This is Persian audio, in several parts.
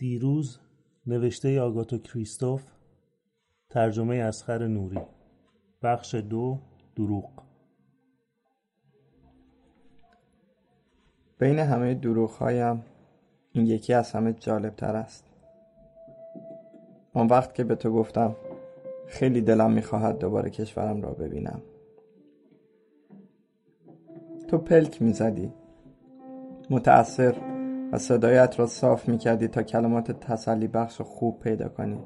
دیروز نوشته آگاتو کریستوف ترجمه اسخر نوری بخش دو دروغ. بین همه دروغ هایم این یکی از همه جالب تر است. آن وقت که به تو گفتم خیلی دلم می‌خواهد دوباره کشورم را ببینم. تو پلک می‌زدی. متأثر. و صدایت را صاف می‌کردی تا کلمات تسلی بخش و خوب پیدا کنی.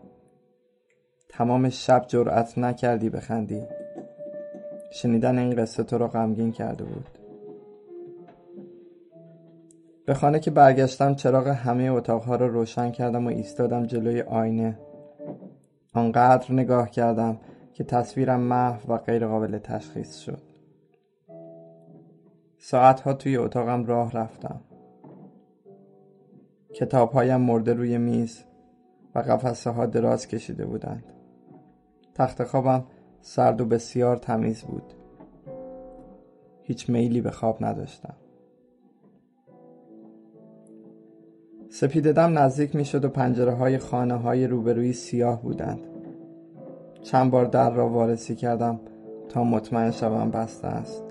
تمام شب جرأت نکردی بخندی. شنیدن این قصه تو را غمگین کرده بود. به خانه که برگشتم چراغ همه اتاقها را روشن کردم و ایستادم جلوی آینه. آنقدر نگاه کردم که تصویرم محو و غیر قابل تشخیص شد. ساعتها توی اتاقم راه رفتم. کتابهایم مرده روی میز و قفسه ها دراز کشیده بودند. تخت خوابم سرد و بسیار تمیز بود. هیچ میلی به خواب نداشتم. سپیددم نزدیک می شد و پنجره های خانه های روبروی سیاه بودند. چند بار در را وارسی کردم تا مطمئن شوم بسته است.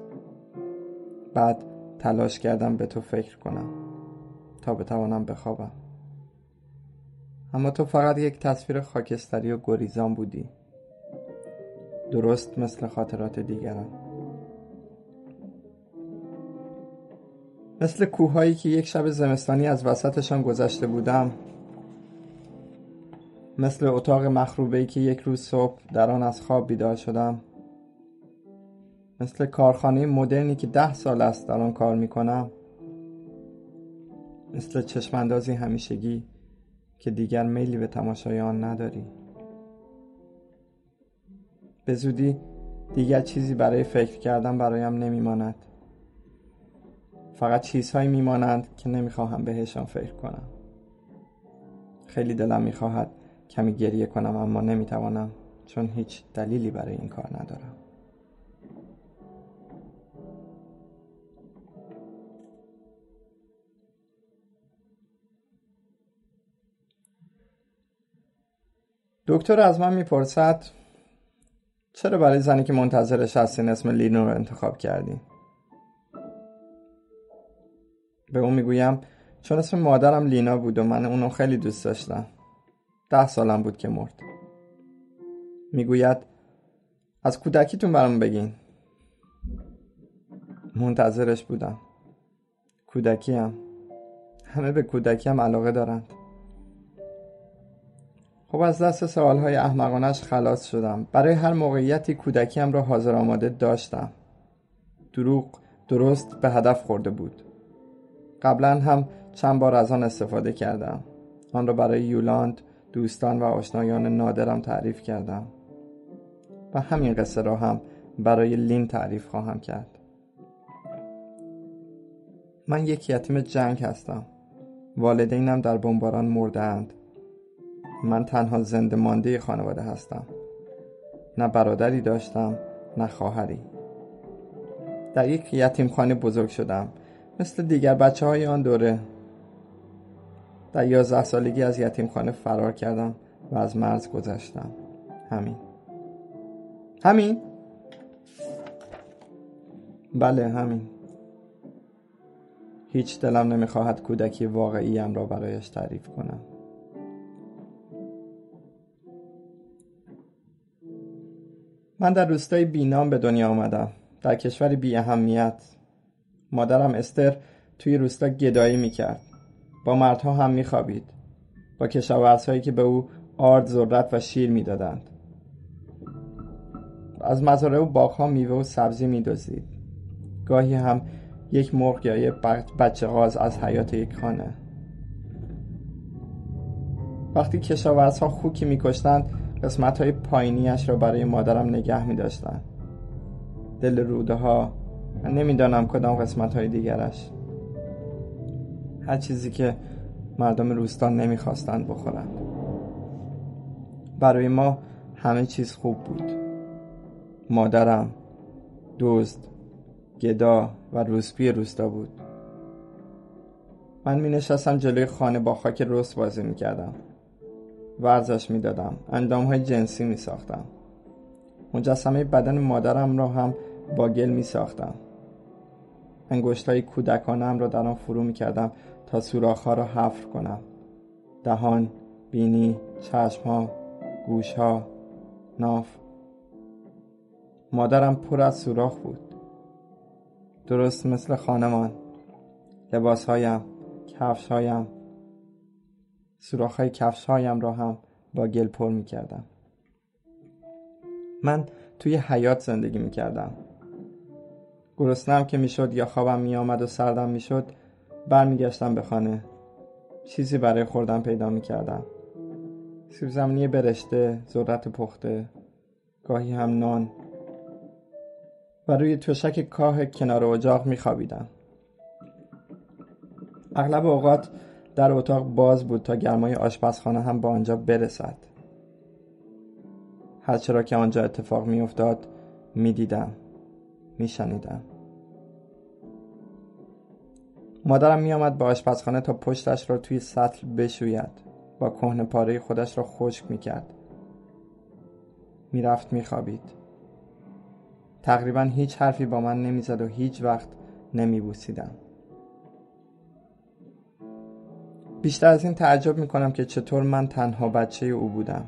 بعد تلاش کردم به تو فکر کنم. تا بتوانم بخوابم. اما تو فقط یک تصویر خاکستری و گریزان بودی. درست مثل خاطرات دیگران. مثل کوههایی که یک شب زمستانی از وسطشان گذشته بودم. مثل اتاق مخروبه که یک روز صبح در آن از خواب بیدار شدم. مثل کارخانه مدرنی که ده سال است در آن کار می‌کنم. مثل چشماندازی همیشگی که دیگر میلی به تماشای آن نداری. به زودی دیگر چیزی برای فکر کردن برایم نمیماند. فقط چیزهایی میمانند که نمی‌خواهم بهشان فکر کنم. خیلی دلم می‌خواهد کمی گریه کنم اما نمی‌توانم چون هیچ دلیلی برای این کار ندارم. دکتر از من می‌پرسد چرا برای زنی که منتظرش هستین اسم لینو رو انتخاب کردی؟ به اون می‌گویم چون اسم مادرم لینا بود و من اونو خیلی دوست داشتم. ده سالم بود که مرد. می‌گوید از کودکیتون برام بگین. منتظرش بودم. کودکیم. همه به کودکیم علاقه دارند. خب از دست سوالهای احمقانش خلاص شدم. برای هر موقعیتی کودکیم را حاضر آماده داشتم. دروغ درست به هدف خورده بود. قبلا هم چند بار از آن استفاده کردم. آن را برای یولاند دوستان و آشنایان نادرم تعریف کردم. و همین قصه را هم برای لین تعریف خواهم کرد. من یک یتیم جنگ هستم. والدینم در بمباران مرده اند من تنها زنده مانده خانواده هستم. نه برادری داشتم نه خواهری. در یک یتیم خانه بزرگ شدم. مثل دیگر بچه های آن دوره. در یازده سالگی از یتیم خانه فرار کردم و از مرز گذشتم. همین. همین؟ بله همین. هیچ دلم نمی‌خواهد کودکی واقعیم را برایش تعریف کنم. من در روستای بینام به دنیا آمدم. در کشوری بی اهمیت. مادرم استر توی روستا گدایی می‌کرد. با مردها هم میخوابید. با کشاورزهایی که به او آرد ذرت و شیر می‌دادند. از مزارع و باغها میوه و سبزی میدزدید گاهی هم یک مرغ یا یک بچه غاز از حیات یک خانه. وقتی کشاورزها خوکی میکشتند قسمت های پایینیش را برای مادرم نگه می داشتن. دل روده ها من نمی‌دانم کدام قسمت های دیگرش. هر چیزی که مردم روستان نمی‌خواستند بخورند برای ما همه چیز خوب بود. مادرم دزد گدا و روسپی روستا بود. من می نشستم جلوی خانه با خاک رست بازی می کردم ورزش می دادم اندام های جنسی می ساختم مجسمه بدن مادرم را هم با گل می ساختم انگشت های کودکانم را در آن فرو می کردم تا سوراخ را حفر کنم. دهان، بینی، چشم ها، گوش ها، ناف. مادرم پر از سوراخ بود. درست مثل خانمان. لباس هایم کفش هایم سوراخ های کفش هایم را هم با گل پر می کردم من توی حیات زندگی می کردم گرسنم که می‌شد یا خوابم می آمد و سردم می شد برمیگشتم به خانه. چیزی برای خوردن پیدا می کردم سیب زمینی برشته ذرت پخته گاهی هم نان. و روی توشک کاه کنار اجاق می خوابیدم اغلب اوقات در اتاق باز بود تا گرمای آشپزخانه هم با آنجا برسد. هرچرا که آنجا اتفاق می افتاد می دیدم می شنیدم مادرم می آمد به آشپزخانه تا پشتش را توی سطل بشوید با کهن پاره خودش را خشک می کرد می رفت می خوابید تقریبا هیچ حرفی با من نمی‌زد و هیچ وقت نمی بیشتر از این تعجب می کنم که چطور من تنها بچه او بودم.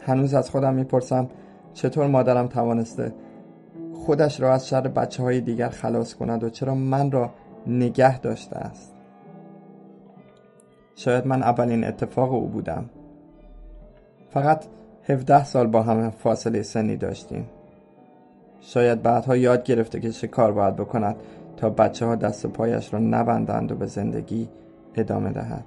هنوز از خودم می‌پرسم چطور مادرم توانسته خودش را از شر بچه های دیگر خلاص کند و چرا من را نگه داشته است. شاید من اولین اتفاق او بودم. فقط 17 سال با هم فاصله سنی داشتیم. شاید بعدها یاد گرفته که چه کار باید بکند. تا بچه ها دست پایش را نبندند و به زندگی ادامه دهد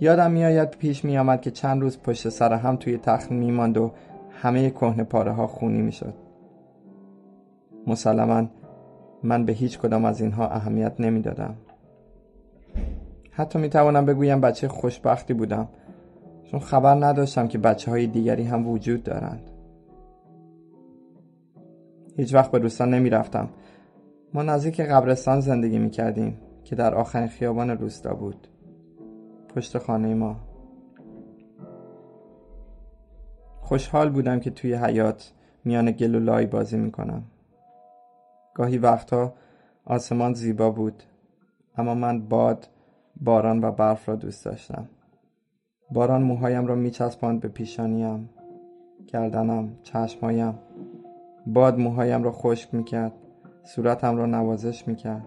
یادم میآید پیش می آمد که چند روز پشت سر هم توی تخت می ماند و همه کهنه پاره ها خونی می شد. مسلما من به هیچ کدام از اینها اهمیت نمی دادم. حتی می توانم بگویم بچه خوشبختی بودم چون خبر نداشتم که بچه های دیگری هم وجود دارند. هیچ وقت به روستا نمی رفتم. ما نزدیک قبرستان زندگی می کردیم که در آخرین خیابان روستا بود. پشت خانه ما خوشحال بودم که توی حیات میان گل و لای بازی می‌کنم گاهی وقتها آسمان زیبا بود اما من باد باران و برف را دوست داشتم باران موهایم را میچسباند به پیشانیم گردنم چشمهایم باد موهایم را خشک می‌کرد صورتم را نوازش می‌کرد.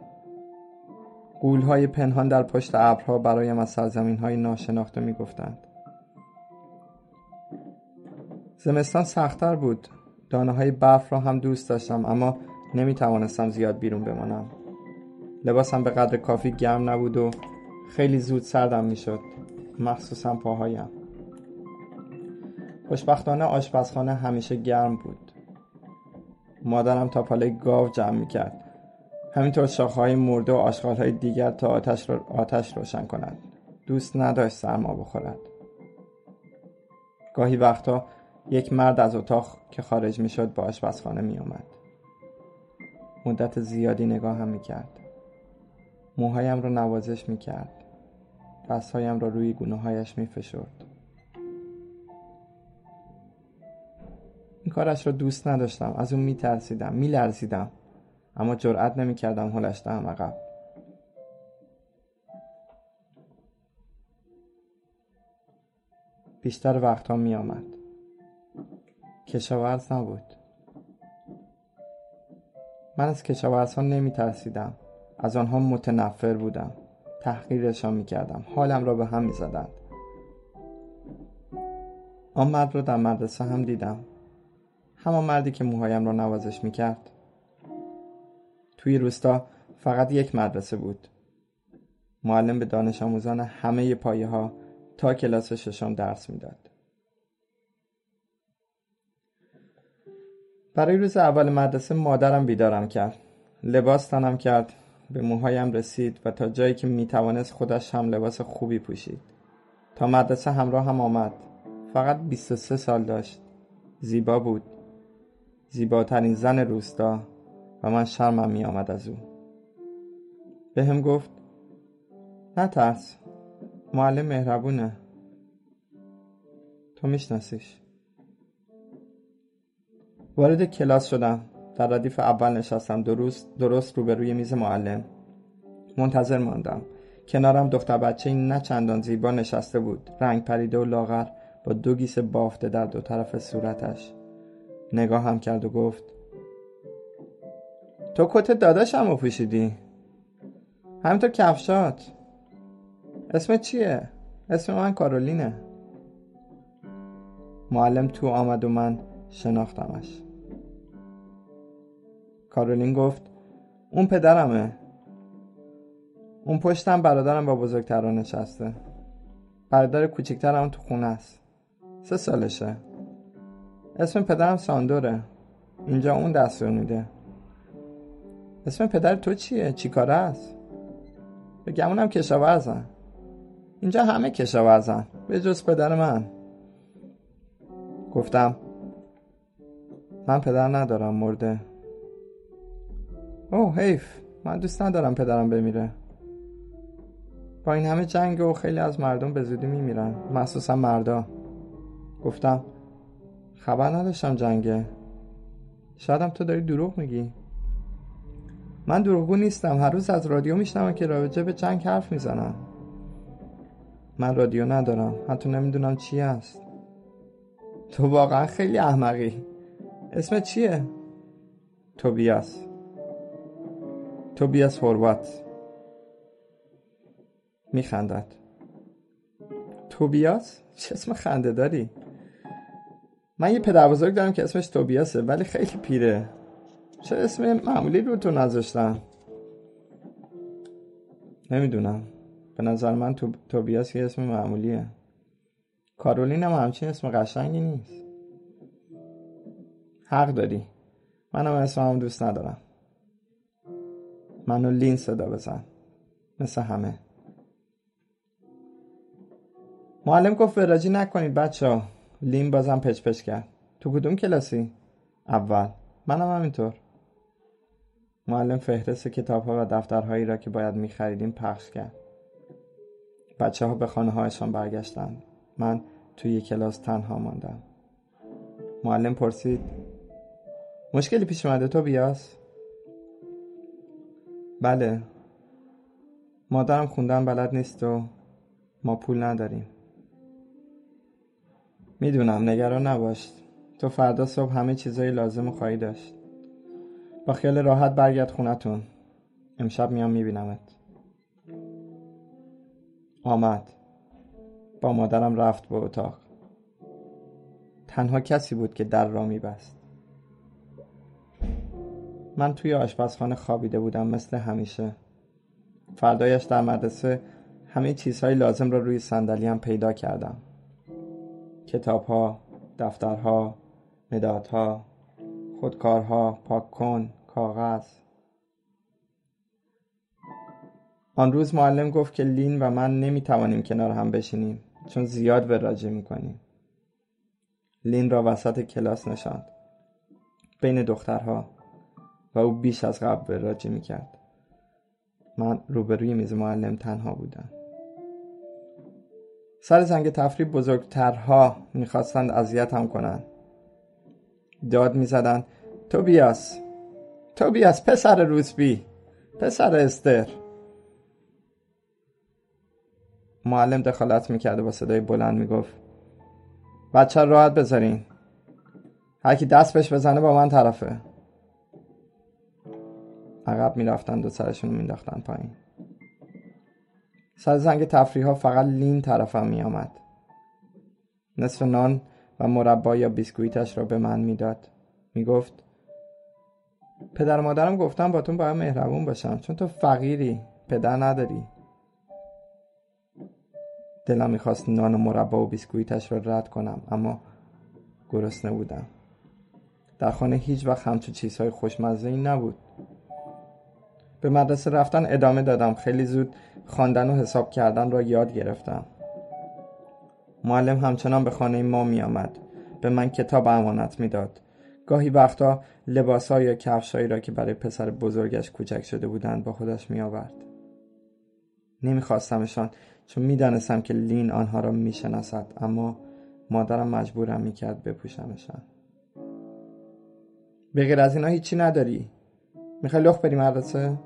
قولهای پنهان در پشت ابرها برایم از سرزمین های ناشناخته می‌گفتند. زمستان سختتر بود. دانه های برف را هم دوست داشتم اما نمی توانستم زیاد بیرون بمانم. لباسم به قدر کافی گرم نبود و خیلی زود سردم می شد مخصوصا پاهایم. خوشبختانه آشپزخانه همیشه گرم بود. مادرم تا پاله گاو جمع می کرد همینطور شاخهای مرده و آشغالهای دیگر تا آتش, رو آتش روشن کند دوست نداشت سرما بخورد گاهی وقتا یک مرد از اتاق که خارج می شد به آشپزخانه می اومد. مدت زیادی نگاه هم می کرد. موهایم را نوازش می کرد. دستهایم را روی گونه هایش کارش را دوست نداشتم. از اون می ترسیدم. می لرزیدم. اما جرأت نمی کردم هلش دهم عقب. بیشتر وقتها می آمد. کشاورز نبود من از کشاورزها نمی ترسیدم از آنها متنفر بودم تحقیرشان می کردم حالم را به هم می زدند آن مرد را در مدرسه هم دیدم همان مردی که موهایم را نوازش می کرد توی روستا فقط یک مدرسه بود. معلم به دانش آموزان همه پایه ها تا کلاس ششم درس می‌داد. برای روز اول مدرسه مادرم بیدارم کرد. لباس تنم کرد. به موهایم رسید و تا جایی که می‌توانست خودش هم لباس خوبی پوشید. تا مدرسه همراه هم آمد. فقط 23 سال داشت. زیبا بود. زیباترین زن روستا و من شرمم می آمد از او. به هم گفت نه ترس معلم مهربونه. تو میشناسیش. وارد کلاس شدم. در ردیف اول نشستم. درست درست روبروی میز معلم. منتظر ماندم. کنارم دختر بچه این نه چندان زیبا نشسته بود. رنگ پریده و لاغر با دو گیس بافته در دو طرف صورتش. نگاه هم کرد و گفت تو کت داداشم رو پوشیدی همینطور کفشات. اسم چیه؟ اسم من کارولینه. معلم تو آمد و من شناختمش. کارولین گفت اون پدرمه. اون پشتم برادرم با بزرگتران نشسته. برادر کوچکترم تو خونه است. سه سالشه. اسم پدرم ساندوره. اینجا اون دستور میده اسم پدر تو چیه؟ چی کاره است؟ به گمونم کشاورزن. اینجا همه کشاورزن به جز پدر من. گفتم من پدر ندارم مرده. اوه حیف من دوست ندارم پدرم بمیره. با این همه جنگ و خیلی از مردم به زودی میمیرن. مخصوصا مردا. گفتم خبر نداشتم جنگه. شایدم تو داری دروغ میگی. من دروغگو نیستم. هر روز از رادیو میشنوم که راجع به جنگ حرف می‌زنن من رادیو ندارم. حتی نمی‌دونم چی است تو واقعا خیلی احمقی. اسم چیه؟ توبیاس. توبیاس هوروات میخندد. توبیاس؟ چه اسم خنده داری؟ من یه پدر بزرگ دارم که اسمش توبیاسه ولی خیلی پیره. چه اسم معمولی رو تو نذاشتن نمی‌دونم. به نظر من تو... توبیاس یه اسم معمولیه. کارولین هم همچین اسم قشنگی نیست. حق داری. منم اسمم دوست ندارم. منو لین صدا بزن. مثل همه. معلم گفت وراجی نکنید بچه ها لین بازم پچ کرد. تو کدوم کلاسی؟ اول. منم همینطور. معلم فهرست کتاب ها و دفترهایی را که باید میخریدیم پخش کرد. بچه ها به خانه هایشان برگشتند من توی کلاس تنها ماندم. معلم پرسید مشکلی پیش اومده تو بیاس؟ بله. مادرم خوندن بلد نیست و ما پول نداریم. می‌دونم نگران نباش تو فردا صبح همه چیزای لازم خواهی داشت. با خیال راحت برگرد خونتون. امشب میام میبینمت. آمد. با مادرم رفت به اتاق. تنها کسی بود که در را میبست. من توی آشپزخانه خوابیده بودم مثل همیشه. فردایش در مدرسه همه چیزهای لازم را روی صندلیم پیدا کردم. کتابها، دفترها، مدادها، خودکارها، پاک کن، کاغذ. آن روز معلم گفت که لین و من نمی‌توانیم کنار هم بشینیم چون زیاد وراجه می‌کنیم. لین را وسط کلاس نشاند. بین دخترها و او بیش از قبل وراجه می‌کرد. من روبروی میز معلم تنها بودم. سر زنگ تفریح بزرگترها می‌خواستند اذیتم کنند. داد می‌زدند توبیاس توبیاس پسر روزبی پسر استر. معلم دخالت می‌کرده با صدای بلند می‌گفت بچه راحت بذارین. هرکی دست بهش بزنه با من طرفه. عقب می‌رفتند و سرشون مینداختن پایین. سر زنگ تفریح ها فقط لین طرفم میآمد. نصف نان و مربا یا بیسکویتش را به من می‌داد. می‌گفت پدر مادرم گفتم باتون باید مهربون باشم. چون تو فقیری پدر نداری. دلم می‌خواست نان و مربا و بیسکویتش را رد کنم اما گرسنه بودم. در خانه هیچ وقت همچون چیزهای خوشمزه ای نبود. به مدرسه رفتن ادامه دادم. خیلی زود خواندن و حساب کردن را یاد گرفتم. معلم همچنان به خانه ما می آمد به من کتاب امانت می‌داد. گاهی وقتا لباسها یا کفشهایی را که برای پسر بزرگش کوچک شده بودند با خودش می آورد. نمیخواستمشان چون می‌دانستم که لین آنها را می‌شناسد اما مادرم مجبورم می‌کرد بپوشمشان. به غیر از اینا هیچی نداری. می‌خوای لخت بری مدرسه؟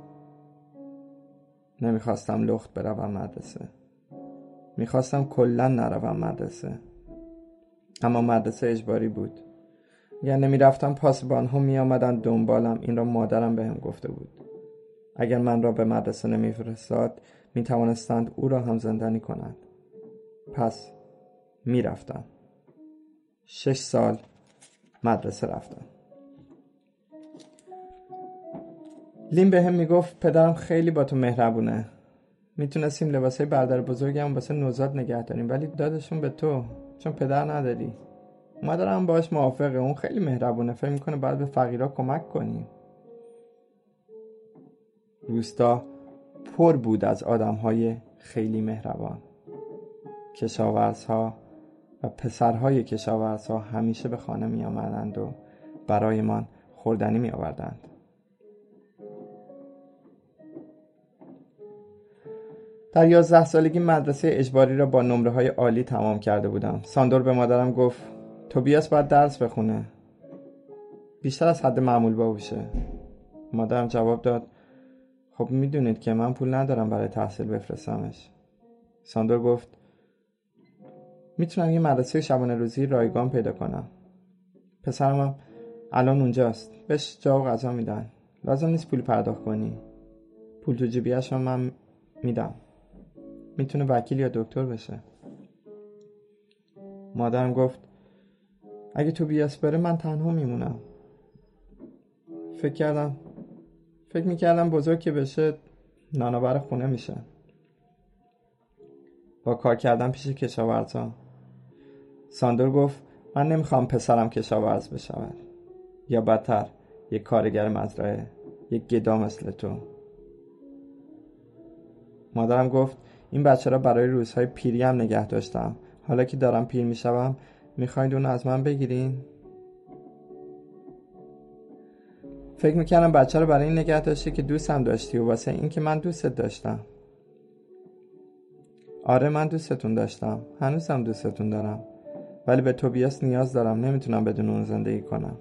نمی‌خواستم لخت بروم مدرسه. می‌خواستم کلا نروم مدرسه. اما مدرسه اجباری بود. اگر نمی‌رفتم پاسبان ها میآمدند دنبالم. این را مادرم بهم گفته بود. اگر من را به مدرسه نمیفرستاد می‌توانستند او را هم زندانی کنند. پس می‌رفتم. شش سال مدرسه رفتم. لین به هم می‌گفت پدرم خیلی با تو مهربونه. می‌تونستیم لباسای برادر بزرگم واسه نوزاد نگه داریم ولی دادشون به تو چون پدر نداری. مادرم باش موافقه اون خیلی مهربونه. فکر می‌کنه باید به فقیرا کمک کنیم. روستا پر بود از آدمهای خیلی مهربان. کشاورزها و پسرهای کشاورزها همیشه به خانه می آمدند و برایمان خوردنی می آوردند. در یازده سالگی مدرسه اجباری را با نمره های عالی تمام کرده بودم. ساندور به مادرم گفت توبیاس باید درس بخونه. بیشتر از حد معمول باشه. مادرم جواب داد خب می‌دونید که من پول ندارم برای تحصیل بفرستمش. ساندور گفت می‌تونم یه مدرسه شبانه روزی رایگان پیدا کنم پسرم الان اونجاست بهش جا و غذا میدن لازم نیست پول پرداخت کنی پول تو جیبیش من میدم می‌تونه وکیل یا دکتر بشه. مادرم گفت اگه تو بیاس بره من تنها میمونم. فکر کردم فکر می‌کردم بزرگ که بشه نانآور خونه میشه. با کار کردن پیش کشاورزا. ساندور گفت من نمی‌خوام پسرم کشاورز بشود. یا بدتر یک کارگر مزرعه یک گدا مثل تو. مادرم گفت این بچه را برای روزهای پیری هم نگه داشتم. حالا که دارم پیر می‌شوم می‌خواید اون از من بگیرین؟ فکر می‌کردم بچه رو برای این نگه داشتی که دوستم داشتی و واسه این که من دوستت داشتم. آره من دوستتون داشتم. هنوزم دوستتون دارم. ولی به توبیاس نیاز دارم. نمی‌تونم بدون اون زندگی کنم.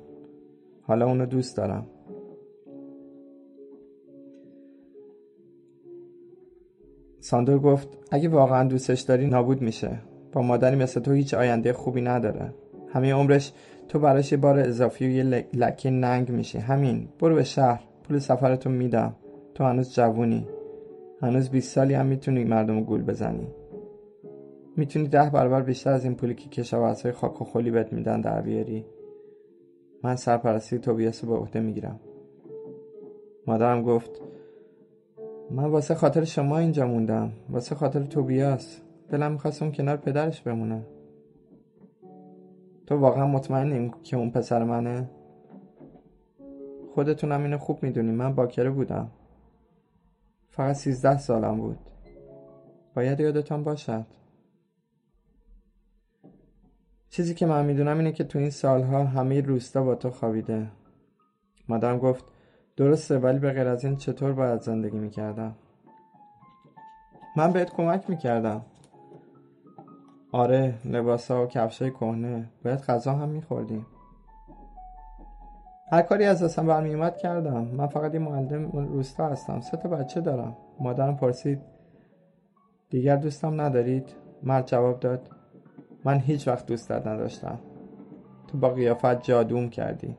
حالا اونو دوست دارم. ساندور گفت اگه واقعا دوستش داری نابود میشه. با مادری مثل تو هیچ آینده خوبی نداره. همه عمرش تو براش یه بار اضافی و یه لکه ننگ میشه. همین برو به شهر پول سفرتو میدم. تو هنوز جوونی. هنوز 20 سالی هم می‌تونی مردم گول بزنی. می‌تونی ده برابر بیشتر از این پولی که کشاورزهای خاک و خلی بهت میدن در بیاری. من سرپرستی توبیاس رو به عهده می‌گیرم. مادرم گفت من واسه خاطر شما اینجا موندم. واسه خاطر توبیاس. دلم می‌خواست اون کنار پدرش بمونه. تو واقعا مطمئنی که اون پسر منه؟ خودتونم اینو خوب می‌دونی. من باکره بودم. فقط سیزده سالم بود. باید یادتان باشد. چیزی که من می‌دونم اینه که تو این سالها همه روستا با تو خوابیده. مادام گفت درسته ولی به غیر از این چطور باید زندگی می‌کردم؟ من بهت کمک می‌کردم. آره لباسا و کفشای کهنه. باید غذا هم میخوردیم. هر کاری از دستم برمیومد کردم. من فقط یه معلم روستا هستم. سه تا بچه دارم. مادرم پرسید دیگر دوستم ندارید؟ مرد جواب داد من هیچ وقت دوستت نداشتم. تو با قیافت جادوم کردی.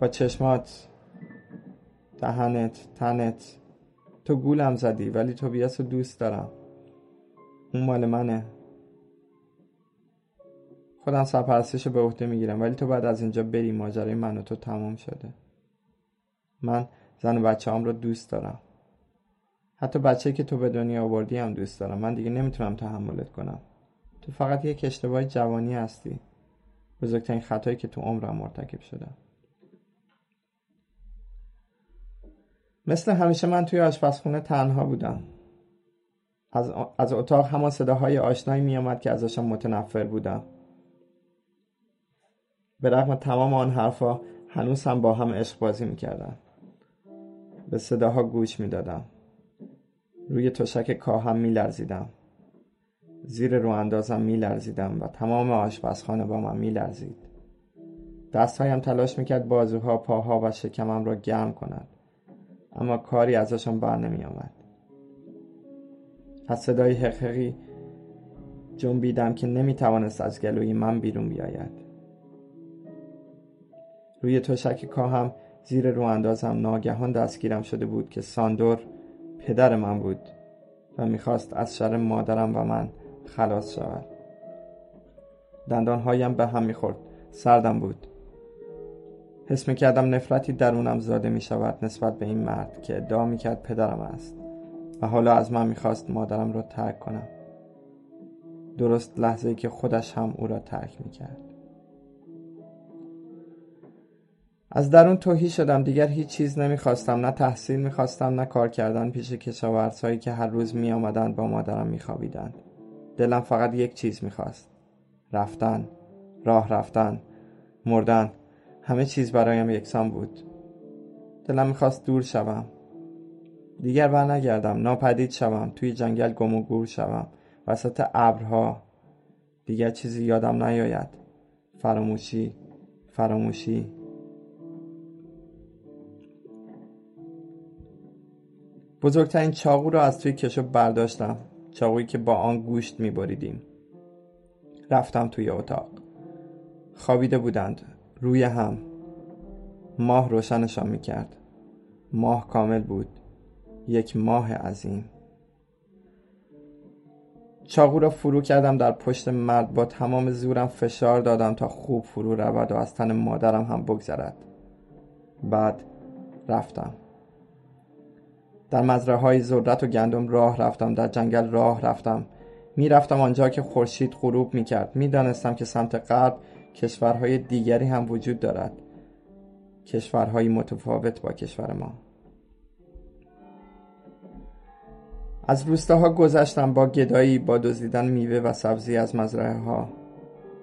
با چشمات. دهنت تنت. تو گولم زدی ولی تو بیاس دوست دارم. اون مال منه. خودم سرپرستش به عهده می‌گیرم ولی تو بعد از اینجا بری ماجرای من و تو تمام شده. من زن و بچه هم رو دوست دارم. حتی بچه که تو به دنیا آوردی هم دوست دارم. من دیگه نمی‌تونم تحملت کنم. تو فقط یک اشتباه جوانی هستی. بزرگترین خطایی که تو عمرم مرتکب شده مثل همیشه من توی آشپزخونه تنها بودم. از, از اتاق همان صداهای آشنایی میآمد که ازشان متنفر بودم. به رغم تمام آن حرفها هنوز هم با هم عشق بازی می‌کردن. به صداها گوش می‌دادم. روی تشک کاهم میلرزیدم. زیر رو اندازم میلرزیدم و تمام آشپزخانه با من میلرزید. دستهایم تلاش می‌کرد بازوها پاها و شکمم را گرم کند. اما کاری ازشان بر نمی آمد. از صدای حقیقی جنبیدم که نمی توانست از گلوی من بیرون بیاید. روی تشک کاهم زیر رو اندازم ناگهان دستگیرم شده بود که ساندور پدر من بود و می‌خواست از شر مادرم و من خلاص شود. دندانهایم به هم می‌خورد. سردم بود. حس می‌کردم نفرتی درونم زاده می‌شود نسبت به این مرد که ادعا می‌کرد پدرم است و حالا از من می‌خواست مادرم را ترک کنم. درست لحظه ای که خودش هم او را ترک می‌کرد. از درون توهی شدم. دیگر هیچ چیز نمی‌خواستم. نه تحصیل می‌خواستم نه کار کردن. پیش کشاورزهایی که هر روز میآمدند با مادرم میخوابیدند. دلم فقط یک چیز می‌خواست. رفتن راه رفتن مردن. همه چیز برایم یکسان بود. دلم می‌خواست دور شوم. دیگر بر نگردم ناپدید شوم توی جنگل گم و گور شوم. وسط ابرها دیگر چیزی یادم نیاید. فراموشی فراموشی. بزرگترین چاقو را از توی کشو برداشتم. چاقویی که با آن گوشت میبریدیم. رفتم توی اتاق. خوابیده بودند. روی هم. ماه روشنشان می‌کرد. ماه کامل بود. یک ماه عظیم. چاقو را فرو کردم در پشت مرد. با تمام زورم فشار دادم تا خوب فرو رود و از تن مادرم هم بگذرد. بعد رفتم. در مزرعه های ذرت و گندم راه رفتم. در جنگل راه رفتم. می‌رفتم آنجا که خورشید غروب می‌کرد. می‌دانستم که سمت غرب کشورهای دیگری هم وجود دارد. کشورهای متفاوت با کشور ما. از روستاها گذشتم با گدایی با دزدیدن میوه و سبزی از مزرعه ها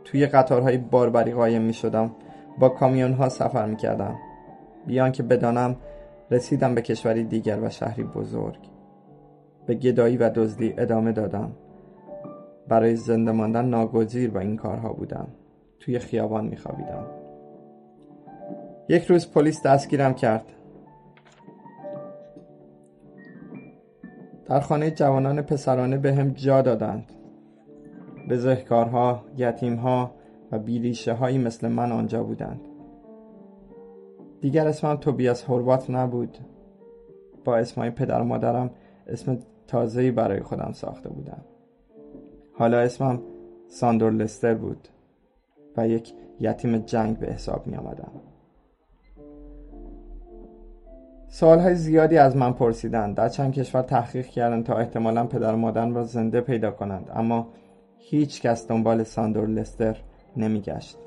توی قطارهای باربری قایم می شدم با کامیون ها سفر می کردم بیان که بدانم رسیدم به کشوری دیگر و شهری بزرگ. به گدایی و دزدی ادامه دادم. برای زنده ماندن ناگزیر با این کارها بودم. توی خیابان میخوابیدم. یک روز پلیس دستگیرم کرد. در خانه جوانان پسرانه به هم جا دادند. بزهکارها، یتیمها و بیریشه هایی مثل من آنجا بودند. دیگر اسمم توبیاس هربات نبود. با اسمای پدر و مادرم اسم تازه‌ای برای خودم ساخته بودم. حالا اسمم ساندور لستر بود. و یک یتیم جنگ به حساب می آمدم سوالهای زیادی از من پرسیدند. در چند کشور تحقیق کردند تا احتمالا پدر و مادرم را زنده پیدا کنند اما هیچ کس دنبال ساندور لستر نمیگشت.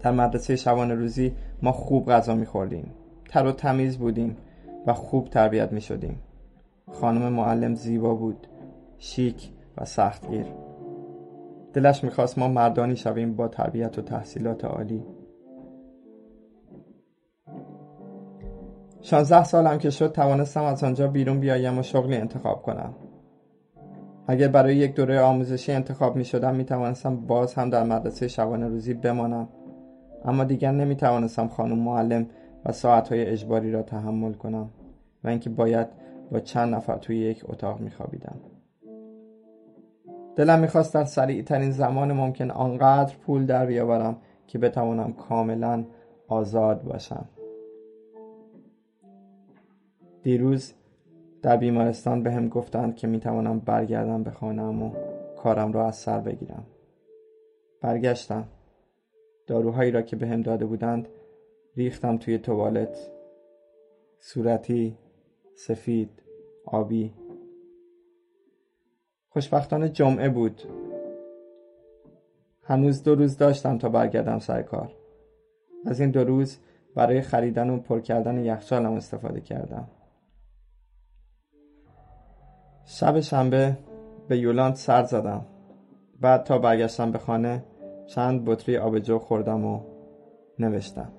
در مدرسه شبانه روزی ما خوب غذا میخوردیم تر و تمیز بودیم و خوب تربیت می شدیم خانم معلم زیبا بود شیک و سختگیر دلش می‌خواست ما مردانی شویم با تربیت و تحصیلات عالی. شانزده سالم که شد توانستم از آنجا بیرون بیایم و شغلی انتخاب کنم. اگر برای یک دوره آموزشی انتخاب می شدم می توانستم باز هم در مدرسه شبانه روزی بمانم. اما دیگر نمی توانستم خانم معلم و ساعتهای اجباری را تحمل کنم و اینکه باید با چند نفر توی یک اتاق می خوابیدم. دلم می‌خواست در سریع ترین زمان ممکن آنقدر پول در بیاورم که بتوانم کاملا آزاد باشم. دیروز در بیمارستان به هم گفتند که می‌توانم برگردم به خانم و کارم را از سر بگیرم. برگشتم. داروهایی را که به هم داده بودند ریختم توی توالت. صورتی سفید آبی خوشبختانه جمعه بود. هنوز دو روز داشتم تا برگردم سر کار. از این دو روز برای خریدن و پر کردن یخچالم استفاده کردم. شب شنبه به یولاند سر زدم. بعد تا برگشتم به خانه چند بطری آبجو خوردم و نوشتم.